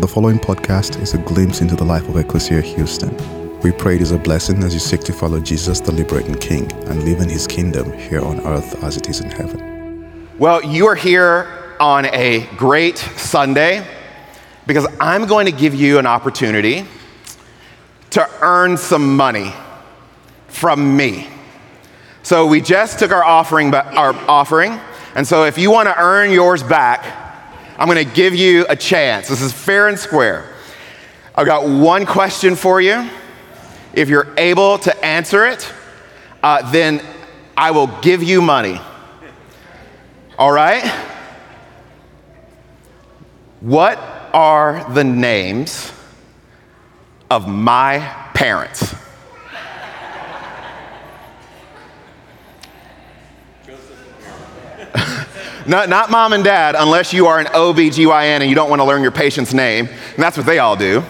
The following podcast is a glimpse into the life of Ecclesia Houston. We pray it is a blessing as you seek to follow Jesus, the liberating King, and live in his kingdom here on earth as it is in heaven. Well, you are here on a great Sunday because I'm going to give you an opportunity to earn some money from me. So we just took our offering, our offering, and so if you want to earn yours back, I'm going to give you a chance. This is fair and square. I've got one question for you. If you're able to answer it, uh, then I will give you money. All right? What are the names of my parents? Not, not mom and dad, unless you are an OBGYN and you don't want to learn your patient's name. And that's what they all do.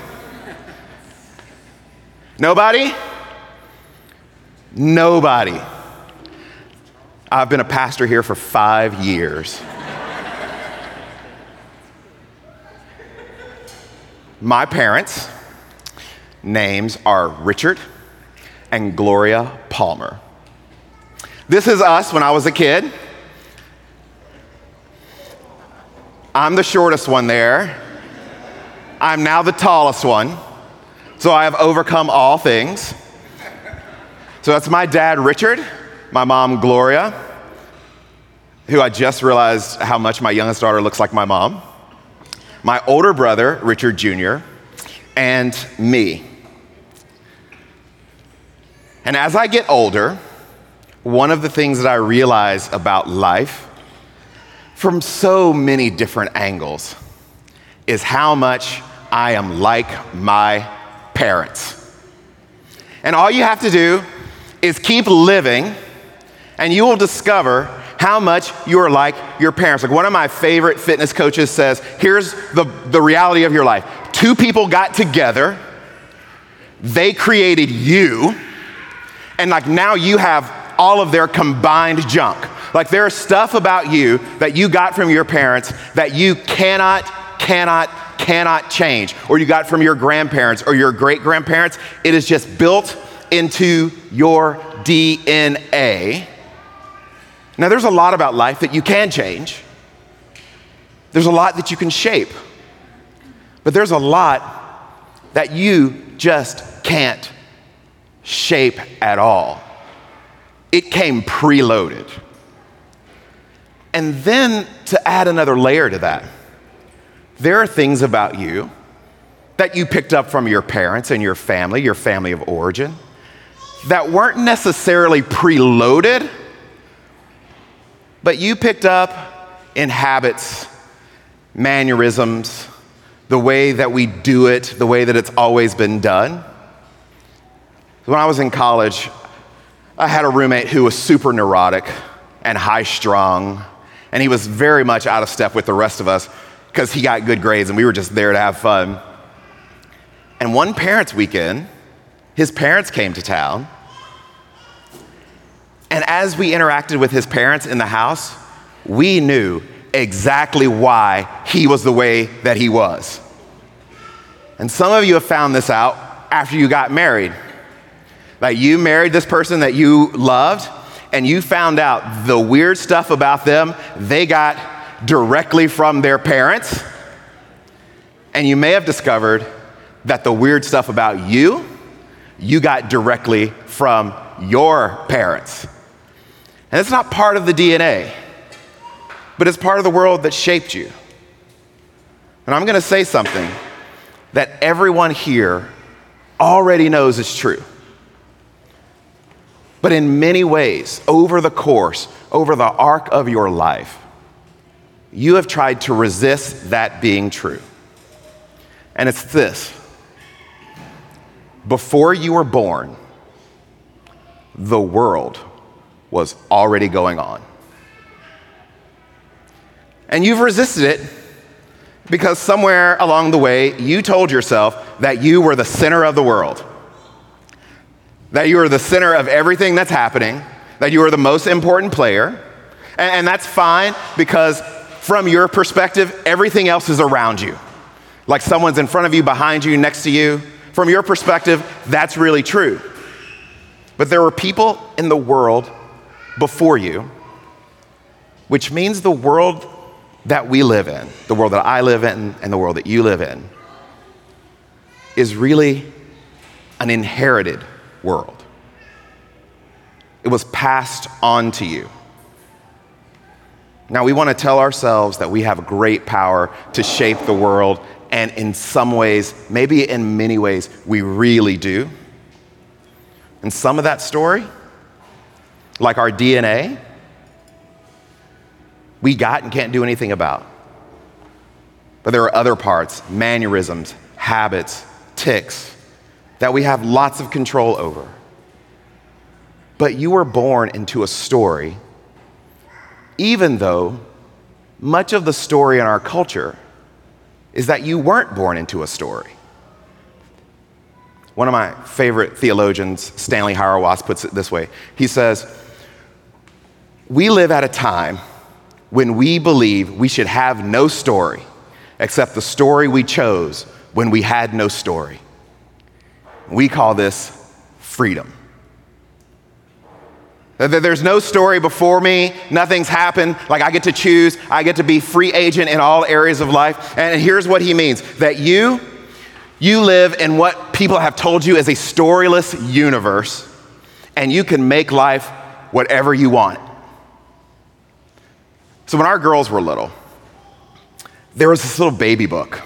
Nobody? Nobody. I've been a pastor here for five years. My parents' names are Richard and Gloria Palmer. This is us when I was a kid. I'm the shortest one there. I'm now the tallest one. So I have overcome all things. So that's my dad, Richard, my mom, Gloria, who I just realized how much my youngest daughter looks like my mom, my older brother, Richard Jr., and me. And as I get older, one of the things that I realize about life from so many different angles is how much I am like my parents. And all you have to do is keep living, and you will discover how much you are like your parents. Like one of my favorite fitness coaches says, here's the, the reality of your life. Two people got together, they created you, and like now you have all of their combined junk. Like there's stuff about you that you got from your parents that you cannot, cannot, cannot change, or you got from your grandparents or your great grandparents. It is just built into your DNA. Now, there's a lot about life that you can change, there's a lot that you can shape, but there's a lot that you just can't shape at all. It came preloaded. And then to add another layer to that, there are things about you that you picked up from your parents and your family, your family of origin, that weren't necessarily preloaded, but you picked up in habits, mannerisms, the way that we do it, the way that it's always been done. When I was in college, I had a roommate who was super neurotic and high strung and he was very much out of step with the rest of us because he got good grades and we were just there to have fun. And one parents' weekend, his parents came to town. And as we interacted with his parents in the house, we knew exactly why he was the way that he was. And some of you have found this out after you got married. Like you married this person that you loved, and you found out the weird stuff about them they got directly from their parents, and you may have discovered that the weird stuff about you, you got directly from your parents. And it's not part of the DNA, but it's part of the world that shaped you. And I'm gonna say something that everyone here already knows is true. But in many ways, over the course, over the arc of your life, you have tried to resist that being true. And it's this before you were born, the world was already going on. And you've resisted it because somewhere along the way you told yourself that you were the center of the world that you are the center of everything that's happening, that you are the most important player. And, and, that's fine because from your perspective, everything else is around you. like someone's in front of you, behind you, next to you. From your perspective, that's really true. But there were people in the world before you, which means the world that we live in, the world that I live in, and the world that you live in, is really an inherited world. It was passed on to you. Now, we want to tell ourselves that we have great power to shape the world, and in some ways, maybe in many ways, we really do. And some of that story, like our DNA, we got and can't do anything about. But there are other parts, mannerisms, habits, tics, that we have lots of control over. But you were born into a story, even though much of the story in our culture is that you weren't born into a story. One of my favorite theologians, Stanley Hauerwas, puts it this way. He says, We live at a time when we believe we should have no story except the story we chose when we had no story. We call this freedom. There's no story before me, nothing's happened. Like I get to choose, I get to be free agent in all areas of life. And here's what he means that you, you live in what people have told you is a storyless universe, and you can make life whatever you want. So when our girls were little, there was this little baby book.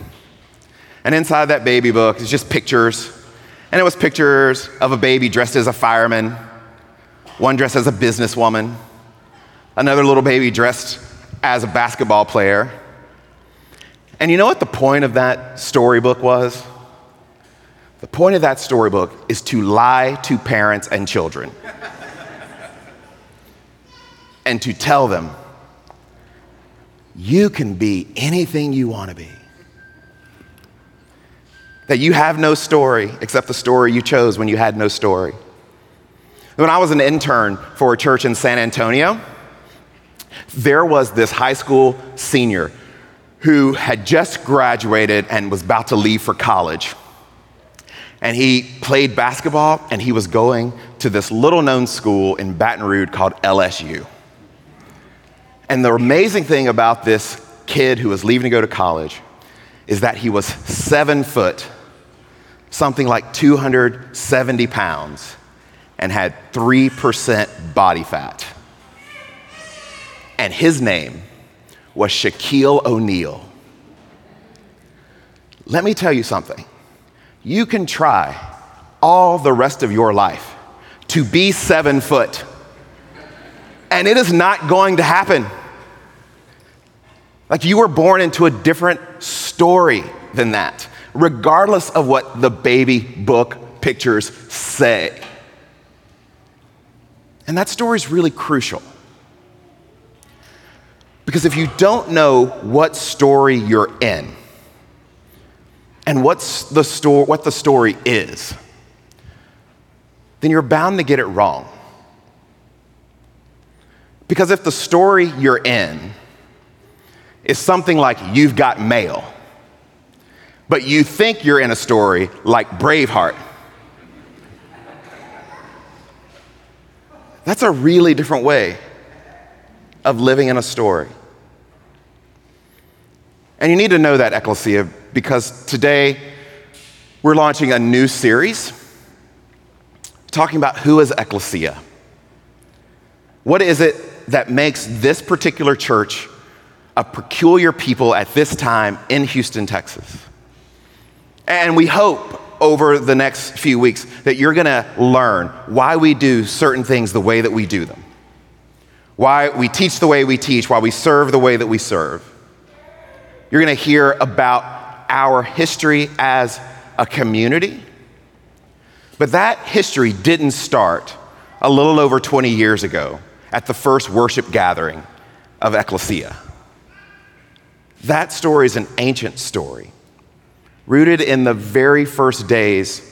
And inside that baby book is just pictures. And it was pictures of a baby dressed as a fireman, one dressed as a businesswoman, another little baby dressed as a basketball player. And you know what the point of that storybook was? The point of that storybook is to lie to parents and children and to tell them you can be anything you want to be. That you have no story except the story you chose when you had no story. When I was an intern for a church in San Antonio, there was this high school senior who had just graduated and was about to leave for college. And he played basketball and he was going to this little known school in Baton Rouge called LSU. And the amazing thing about this kid who was leaving to go to college is that he was seven foot, something like 270 pounds, and had 3% body fat. And his name was Shaquille O'Neal. Let me tell you something. You can try all the rest of your life to be seven foot and it is not going to happen. Like you were born into a different story than that, regardless of what the baby book pictures say. And that story is really crucial. Because if you don't know what story you're in and what's the sto- what the story is, then you're bound to get it wrong. Because if the story you're in is something like you've got mail, but you think you're in a story like Braveheart, that's a really different way of living in a story. And you need to know that, Ecclesia, because today we're launching a new series talking about who is Ecclesia. What is it that makes this particular church a peculiar people at this time in Houston, Texas. And we hope over the next few weeks that you're going to learn why we do certain things the way that we do them, why we teach the way we teach, why we serve the way that we serve. You're going to hear about our history as a community. But that history didn't start a little over 20 years ago at the first worship gathering of Ecclesia. That story is an ancient story, rooted in the very first days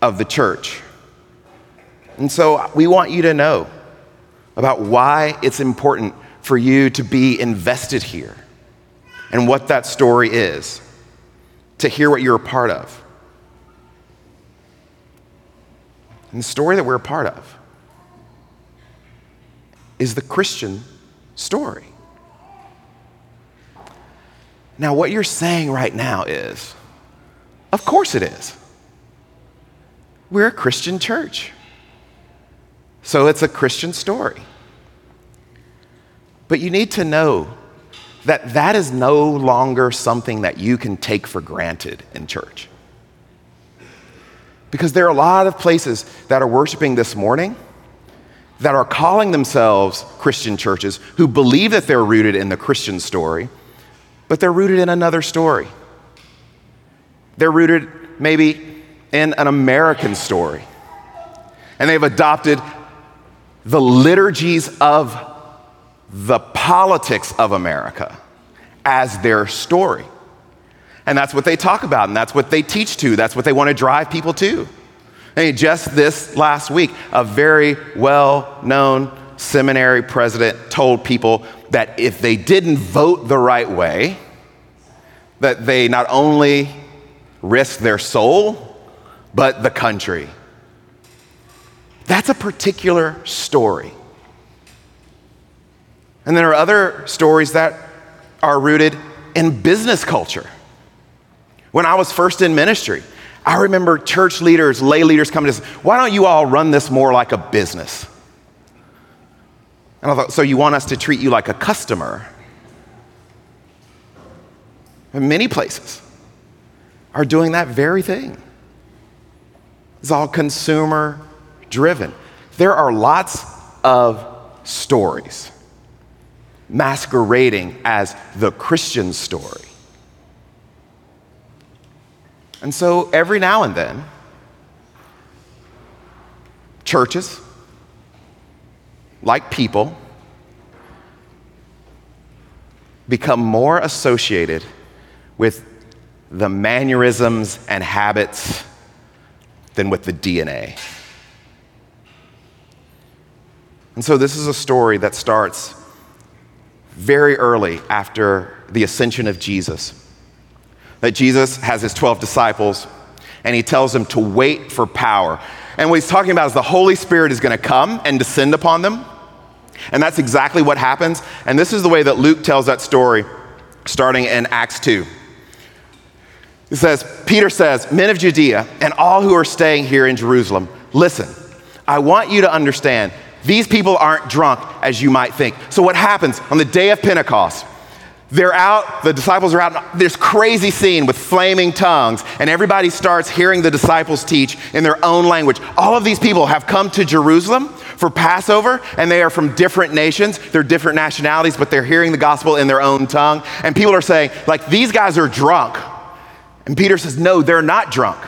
of the church. And so we want you to know about why it's important for you to be invested here and what that story is. to hear what you're a part of. And the story that we're a part of is the Christian story. Now, what you're saying right now is, of course it is. We're a Christian church. So it's a Christian story. But you need to know that that is no longer something that you can take for granted in church. Because there are a lot of places that are worshiping this morning that are calling themselves Christian churches who believe that they're rooted in the Christian story, but they're rooted in another story. They're rooted maybe in an American story. And they've adopted the liturgies of the politics of America as their story. And that's what they talk about, and that's what they teach to, that's what they want to drive people to. I mean, just this last week, a very well known seminary president told people that if they didn't vote the right way, that they not only risk their soul, but the country. That's a particular story. And there are other stories that are rooted in business culture. When I was first in ministry, I remember church leaders, lay leaders coming to us, why don't you all run this more like a business? And I thought, so you want us to treat you like a customer? In many places are doing that very thing. It's all consumer driven. There are lots of stories masquerading as the Christian story. And so every now and then, churches, like people, become more associated with the mannerisms and habits than with the DNA. And so, this is a story that starts very early after the ascension of Jesus. That Jesus has his 12 disciples and he tells them to wait for power. And what he's talking about is the Holy Spirit is going to come and descend upon them. And that's exactly what happens. And this is the way that Luke tells that story starting in Acts 2. It says, Peter says, Men of Judea and all who are staying here in Jerusalem, listen, I want you to understand these people aren't drunk as you might think. So, what happens on the day of Pentecost? They're out, the disciples are out, this crazy scene with flaming tongues, and everybody starts hearing the disciples teach in their own language. All of these people have come to Jerusalem for Passover, and they are from different nations. They're different nationalities, but they're hearing the gospel in their own tongue. And people are saying, like, these guys are drunk. And Peter says, No, they're not drunk.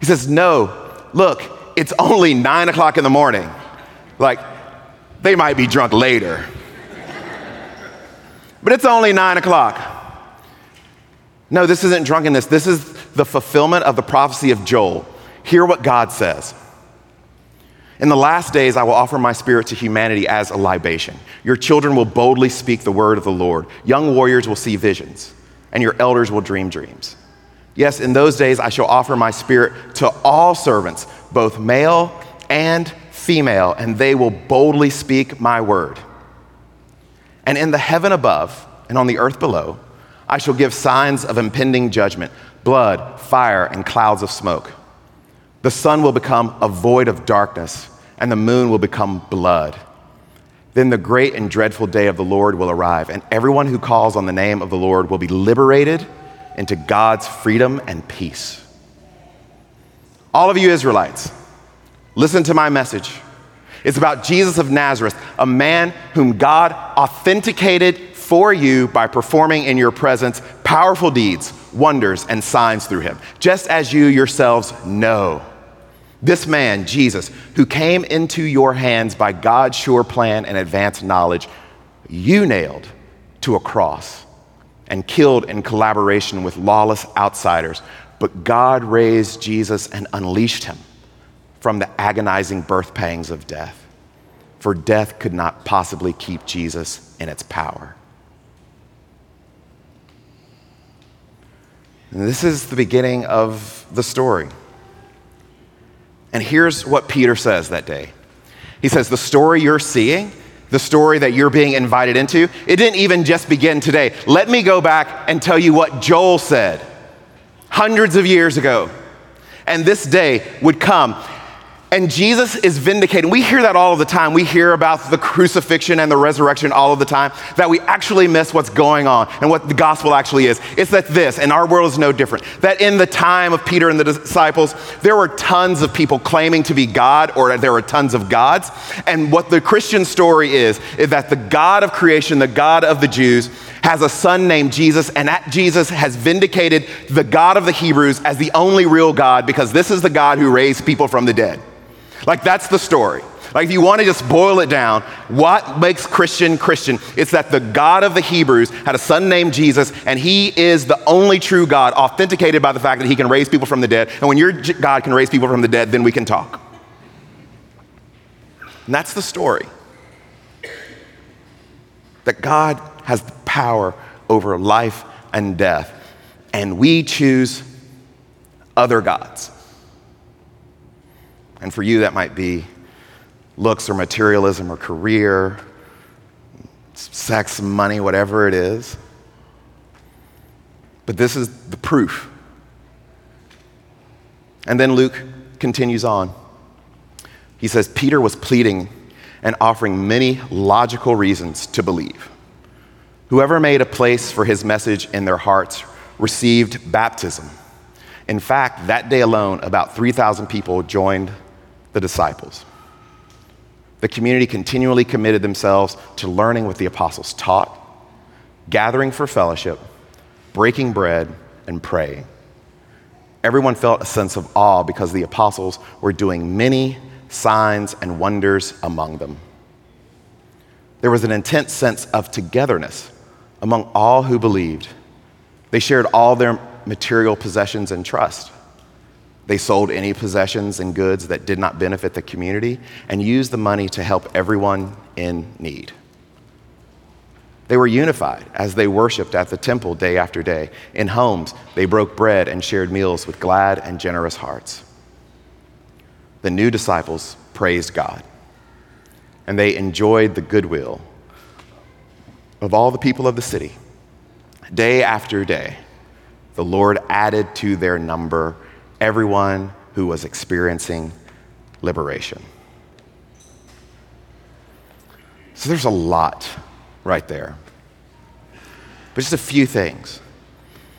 He says, No, look, it's only nine o'clock in the morning. Like, they might be drunk later. but it's only nine o'clock. No, this isn't drunkenness. This is the fulfillment of the prophecy of Joel. Hear what God says. In the last days, I will offer my spirit to humanity as a libation. Your children will boldly speak the word of the Lord. Young warriors will see visions, and your elders will dream dreams. Yes, in those days, I shall offer my spirit to all servants, both male and female, and they will boldly speak my word. And in the heaven above and on the earth below, I shall give signs of impending judgment blood, fire, and clouds of smoke. The sun will become a void of darkness, and the moon will become blood. Then the great and dreadful day of the Lord will arrive, and everyone who calls on the name of the Lord will be liberated into God's freedom and peace. All of you Israelites, Listen to my message. It's about Jesus of Nazareth, a man whom God authenticated for you by performing in your presence powerful deeds, wonders, and signs through him, just as you yourselves know. This man, Jesus, who came into your hands by God's sure plan and advanced knowledge, you nailed to a cross and killed in collaboration with lawless outsiders. But God raised Jesus and unleashed him from the agonizing birth pangs of death, for death could not possibly keep Jesus in its power. And this is the beginning of the story. And here's what Peter says that day He says, The story you're seeing, the story that you're being invited into, it didn't even just begin today. Let me go back and tell you what Joel said hundreds of years ago. And this day would come and Jesus is vindicated. We hear that all of the time. We hear about the crucifixion and the resurrection all of the time, that we actually miss what's going on and what the gospel actually is. It's that this, and our world is no different, that in the time of Peter and the disciples, there were tons of people claiming to be God or there were tons of gods. And what the Christian story is, is that the God of creation, the God of the Jews, has a son named Jesus, and that Jesus has vindicated the God of the Hebrews as the only real God because this is the God who raised people from the dead. Like, that's the story. Like, if you want to just boil it down, what makes Christian Christian? It's that the God of the Hebrews had a son named Jesus, and he is the only true God, authenticated by the fact that he can raise people from the dead. And when your God can raise people from the dead, then we can talk. And that's the story. That God has the power over life and death, and we choose other gods. And for you, that might be looks or materialism or career, sex, money, whatever it is. But this is the proof. And then Luke continues on. He says, Peter was pleading and offering many logical reasons to believe. Whoever made a place for his message in their hearts received baptism. In fact, that day alone, about 3,000 people joined the disciples. The community continually committed themselves to learning what the apostles taught, gathering for fellowship, breaking bread, and praying. Everyone felt a sense of awe because the apostles were doing many signs and wonders among them. There was an intense sense of togetherness among all who believed. They shared all their material possessions and trust. They sold any possessions and goods that did not benefit the community and used the money to help everyone in need. They were unified as they worshiped at the temple day after day. In homes, they broke bread and shared meals with glad and generous hearts. The new disciples praised God, and they enjoyed the goodwill of all the people of the city. Day after day, the Lord added to their number everyone who was experiencing liberation. So there's a lot right there. But just a few things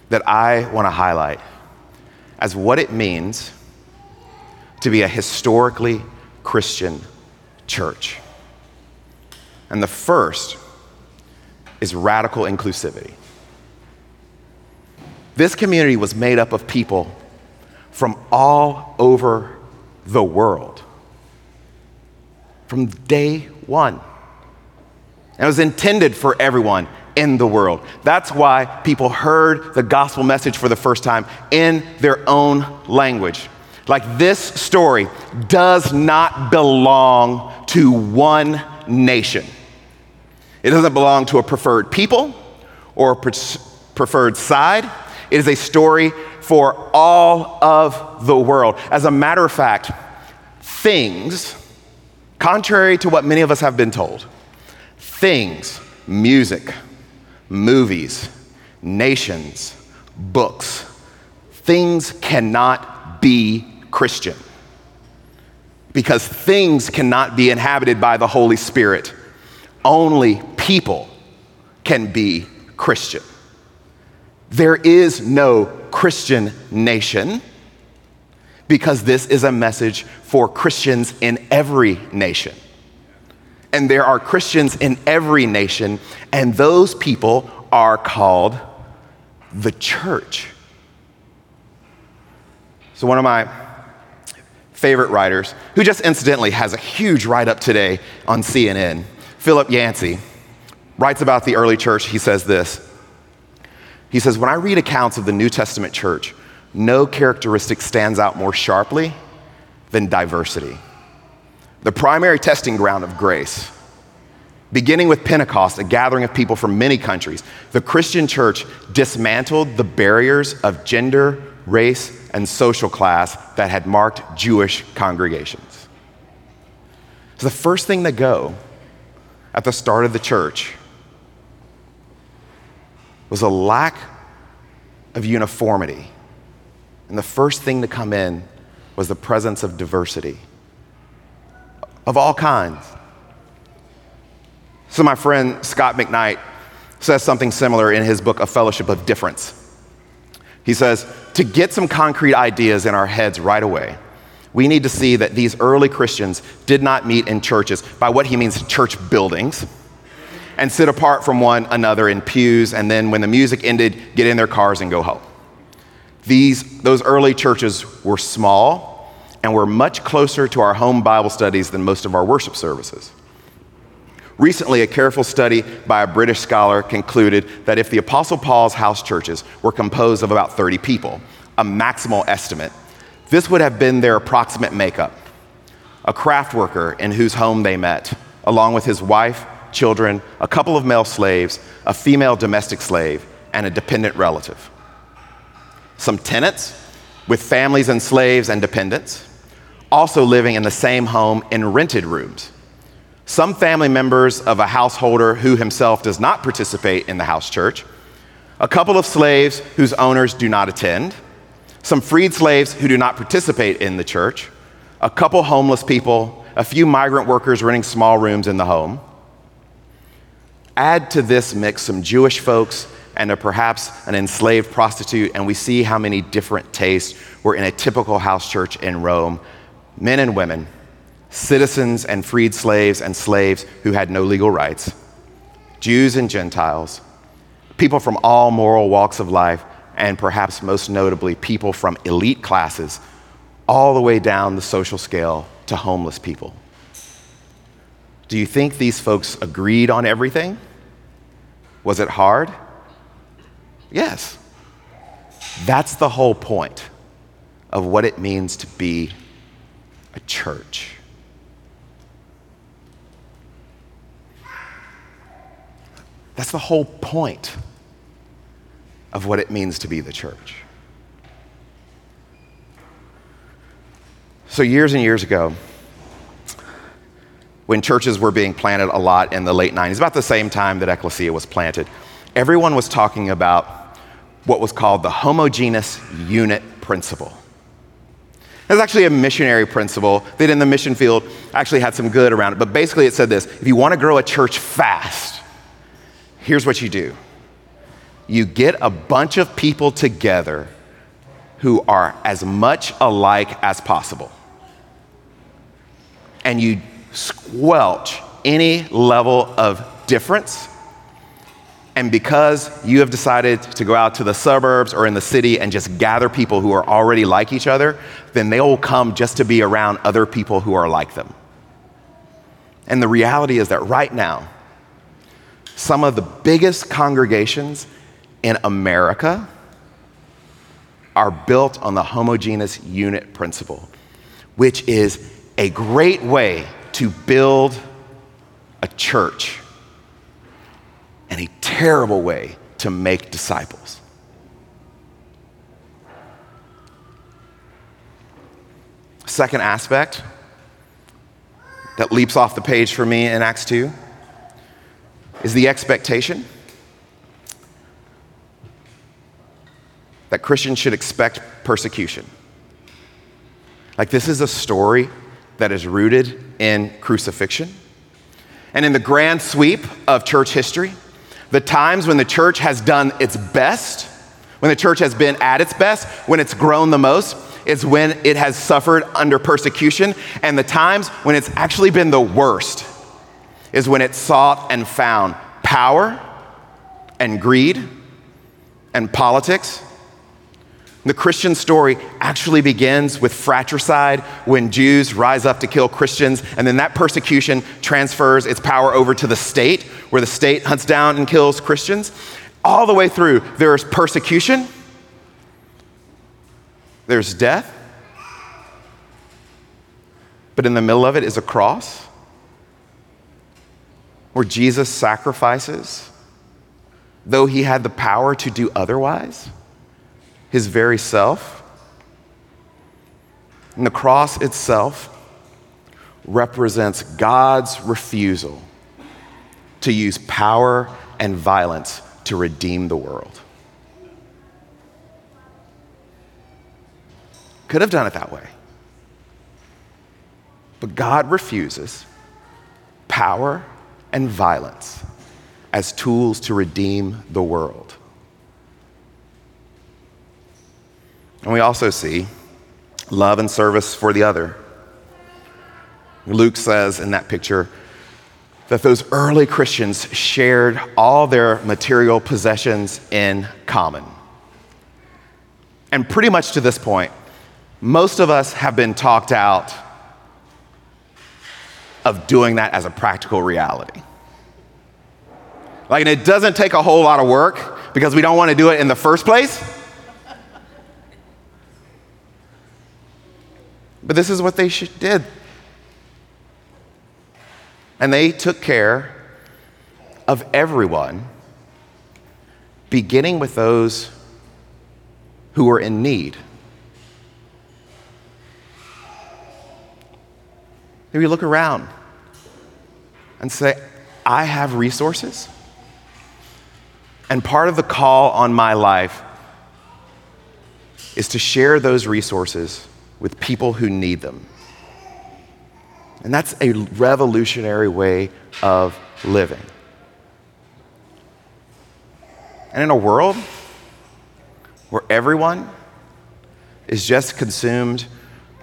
that I want to highlight as what it means to be a historically Christian church. And the first is radical inclusivity. This community was made up of people from all over the world from day one. And it was intended for everyone in the world. That's why people heard the gospel message for the first time in their own language. Like this story does not belong to one nation. It doesn't belong to a preferred people or a preferred side. It is a story for all of the world. As a matter of fact, things, contrary to what many of us have been told, things, music, movies, nations, books, things cannot be Christian. Because things cannot be inhabited by the Holy Spirit. Only people can be Christian. There is no Christian nation because this is a message for Christians in every nation. And there are Christians in every nation, and those people are called the church. So, one of my favorite writers, who just incidentally has a huge write up today on CNN, Philip Yancey, writes about the early church. He says this he says, When I read accounts of the New Testament church, no characteristic stands out more sharply than diversity. The primary testing ground of grace Beginning with Pentecost, a gathering of people from many countries, the Christian church dismantled the barriers of gender, race, and social class that had marked Jewish congregations. So the first thing to go at the start of the church was a lack of uniformity. And the first thing to come in was the presence of diversity of all kinds. So, my friend Scot McKnight says something similar in his book, A Fellowship of Differents. He says, To get some concrete ideas in our heads right away, we need to see that these early Christians did not meet in churches by what he means church buildings and sit apart from one another in pews, and then when the music ended, get in their cars and go home. These, those early churches were small and were much closer to our home Bible studies than most of our worship services. Recently, a careful study by a British scholar concluded that if the Apostle Paul's house churches were composed of about 30 people, a maximal estimate, this would have been their approximate makeup. A craft worker in whose home they met, along with his wife, children, a couple of male slaves, a female domestic slave, and a dependent relative. Some tenants with families and slaves and dependents, also living in the same home in rented rooms some family members of a householder who himself does not participate in the house church, a couple of slaves whose owners do not attend, some freed slaves who do not participate in the church, a couple homeless people, a few migrant workers renting small rooms in the home. Add to this mix some Jewish folks and a, perhaps an enslaved prostitute, and we see how many different tastes were in a typical house church in Rome men and women citizens and freed slaves and slaves who had no legal rights, Jews and Gentiles, people from all moral walks of life, and perhaps most notably, people from elite classes, all the way down the social scale to homeless people. Do you think these folks agreed on everything? Was it hard? Yes. That's the whole point of what it means to be a church. That's the whole point of what it means to be the church. So, years and years ago, when churches were being planted a lot in the late 90s, about the same time that Ecclesia was planted, everyone was talking about what was called the homogeneous unit principle. It's actually a missionary principle that in the mission field actually had some good around it. But basically, it said this if you want to grow a church fast, here's what you do you get a bunch of people together who are as much alike as possible. And you squelch any level of difference. And because you have decided to go out to the suburbs or in the city and just gather people who are already like each other, then they will come just to be around other people who are like them. And the reality is that right now, some of the biggest congregations in America are built on the homogeneous unit principle, which is a great way to build a church and a terrible way to make disciples. Second aspect that leaps off the page for me in Acts 2 is the expectation that Christians should expect persecution. Like, this is a story that is rooted in crucifixion. And in the grand sweep of church history, the times when the church has done its best, when the church has been at its best, when it's grown the most, is when it has suffered under persecution. And the times when it's actually been the worst is when it sought and found power and greed and politics. The Christian story actually begins with fratricide when Jews rise up to kill Christians, and then that persecution transfers its power over to the state, where the state hunts down and kills Christians. All the way through, there is persecution, there's death, but in the middle of it is a cross where Jesus sacrifices, though he had the power to do otherwise, his very self. And the cross itself represents God's refusal to use power and violence to redeem the world. Could have done it that way. But God refuses power and violence as tools to redeem the world. And we also see love and service for the other. Luke says in that picture that those early Christians shared all their material possessions in common. And pretty much to this point, most of us have been talked out of doing that as a practical reality. Like, and it doesn't take a whole lot of work because we don't want to do it in the first place. But this is what they did. And they took care of everyone, beginning with those who were in need. Maybe look around and say, I have resources. And part of the call on my life is to share those resources with people who need them. And that's a revolutionary way of living. And in a world where everyone is just consumed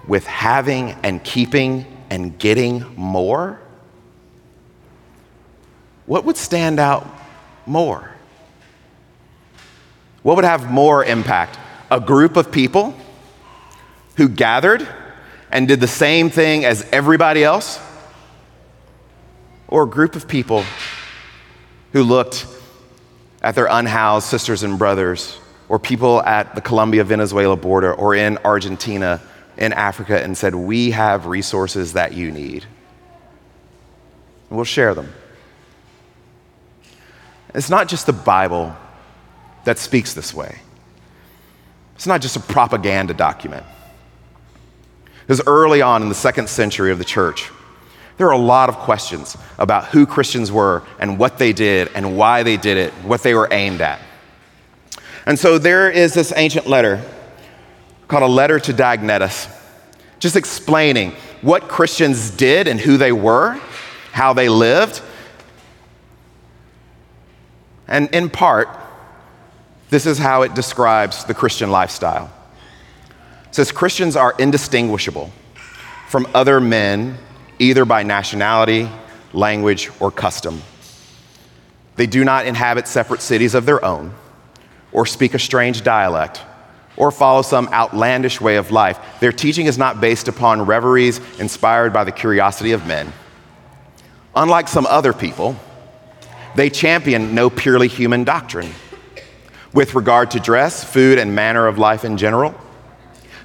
with having and keeping and getting more, what would stand out more? What would have more impact? A group of people who gathered and did the same thing as everybody else? Or a group of people who looked at their unhoused sisters and brothers, or people at the Colombia Venezuela border, or in Argentina, in Africa, and said, We have resources that you need. We'll share them. It's not just the Bible that speaks this way, it's not just a propaganda document. Because early on in the second century of the church, there are a lot of questions about who Christians were and what they did and why they did it, what they were aimed at. And so there is this ancient letter called a letter to Diognetus, just explaining what Christians did and who they were, how they lived. And in part, this is how it describes the Christian lifestyle says Christians are indistinguishable from other men, either by nationality, language, or custom. They do not inhabit separate cities of their own, or speak a strange dialect, or follow some outlandish way of life. Their teaching is not based upon reveries inspired by the curiosity of men. Unlike some other people, they champion no purely human doctrine. With regard to dress, food, and manner of life in general,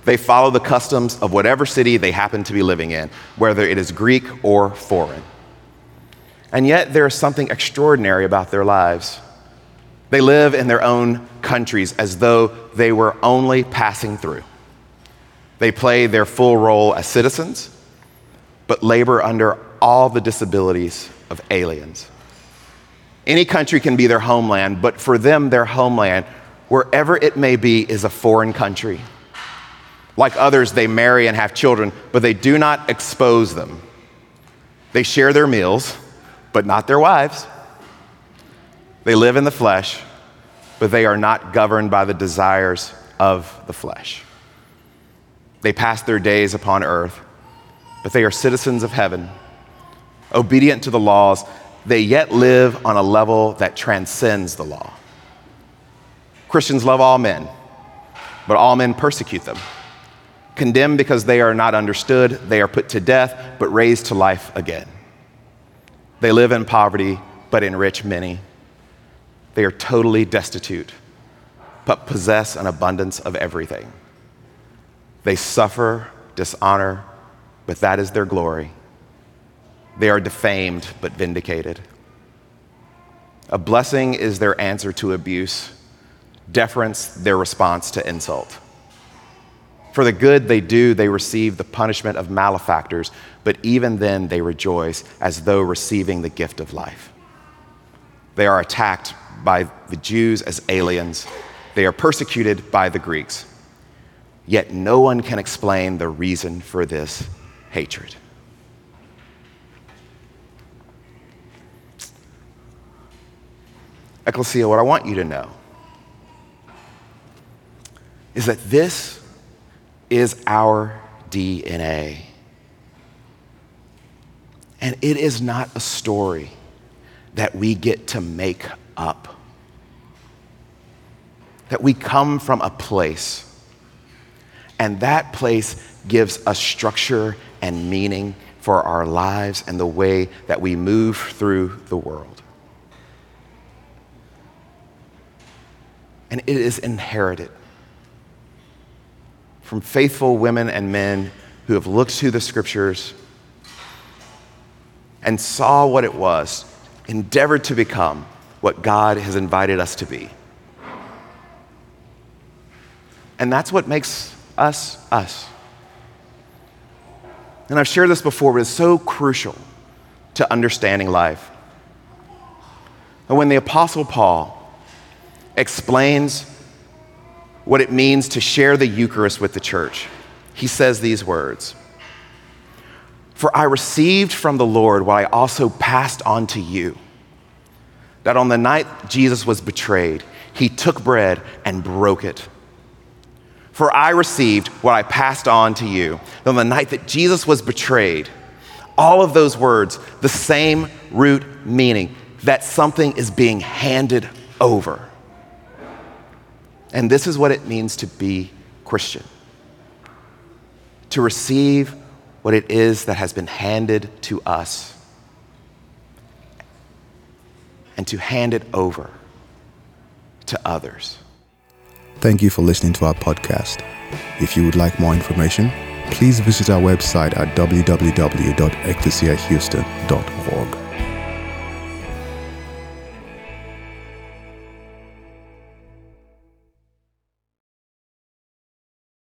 they follow the customs of whatever city they happen to be living in, whether it is Greek or foreign. And yet, there is something extraordinary about their lives. They live in their own countries as though they were only passing through. They play their full role as citizens, but labor under all the disabilities of aliens. Any country can be their homeland, but for them, their homeland, wherever it may be, is a foreign country. Like others, they marry and have children, but they do not expose them. They share their meals, but not their wives. They live in the flesh, but they are not governed by the desires of the flesh. They pass their days upon earth, but they are citizens of heaven. Obedient to the laws, they yet live on a level that transcends the law. Christians love all men, but all men persecute them condemned because they are not understood, they are put to death, but raised to life again. They live in poverty, but enrich many. They are totally destitute, but possess an abundance of everything. They suffer dishonor, but that is their glory. They are defamed, but vindicated. A blessing is their answer to abuse, deference, their response to insult. For the good they do, they receive the punishment of malefactors, but even then they rejoice as though receiving the gift of life. They are attacked by the Jews as aliens, they are persecuted by the Greeks. Yet no one can explain the reason for this hatred. Ecclesia, what I want you to know is that this is our DNA. And it is not a story that we get to make up. That we come from a place, and that place gives us structure and meaning for our lives and the way that we move through the world. And it is inherited from faithful women and men who have looked to the scriptures and saw what it was, endeavored to become what God has invited us to be. And that's what makes us us. And I've shared this before, but it's so crucial to understanding life. And when the Apostle Paul explains what it means to share the Eucharist with the church, he says these words For I received from the Lord what I also passed on to you that on the night Jesus was betrayed, he took bread and broke it. For I received what I passed on to you. That on the night that Jesus was betrayed, all of those words, the same root meaning that something is being handed over. And this is what it means to be Christian to receive what it is that has been handed to us and to hand it over to others. Thank you for listening to our podcast. If you would like more information, please visit our website at www.ecclesiahouston.org.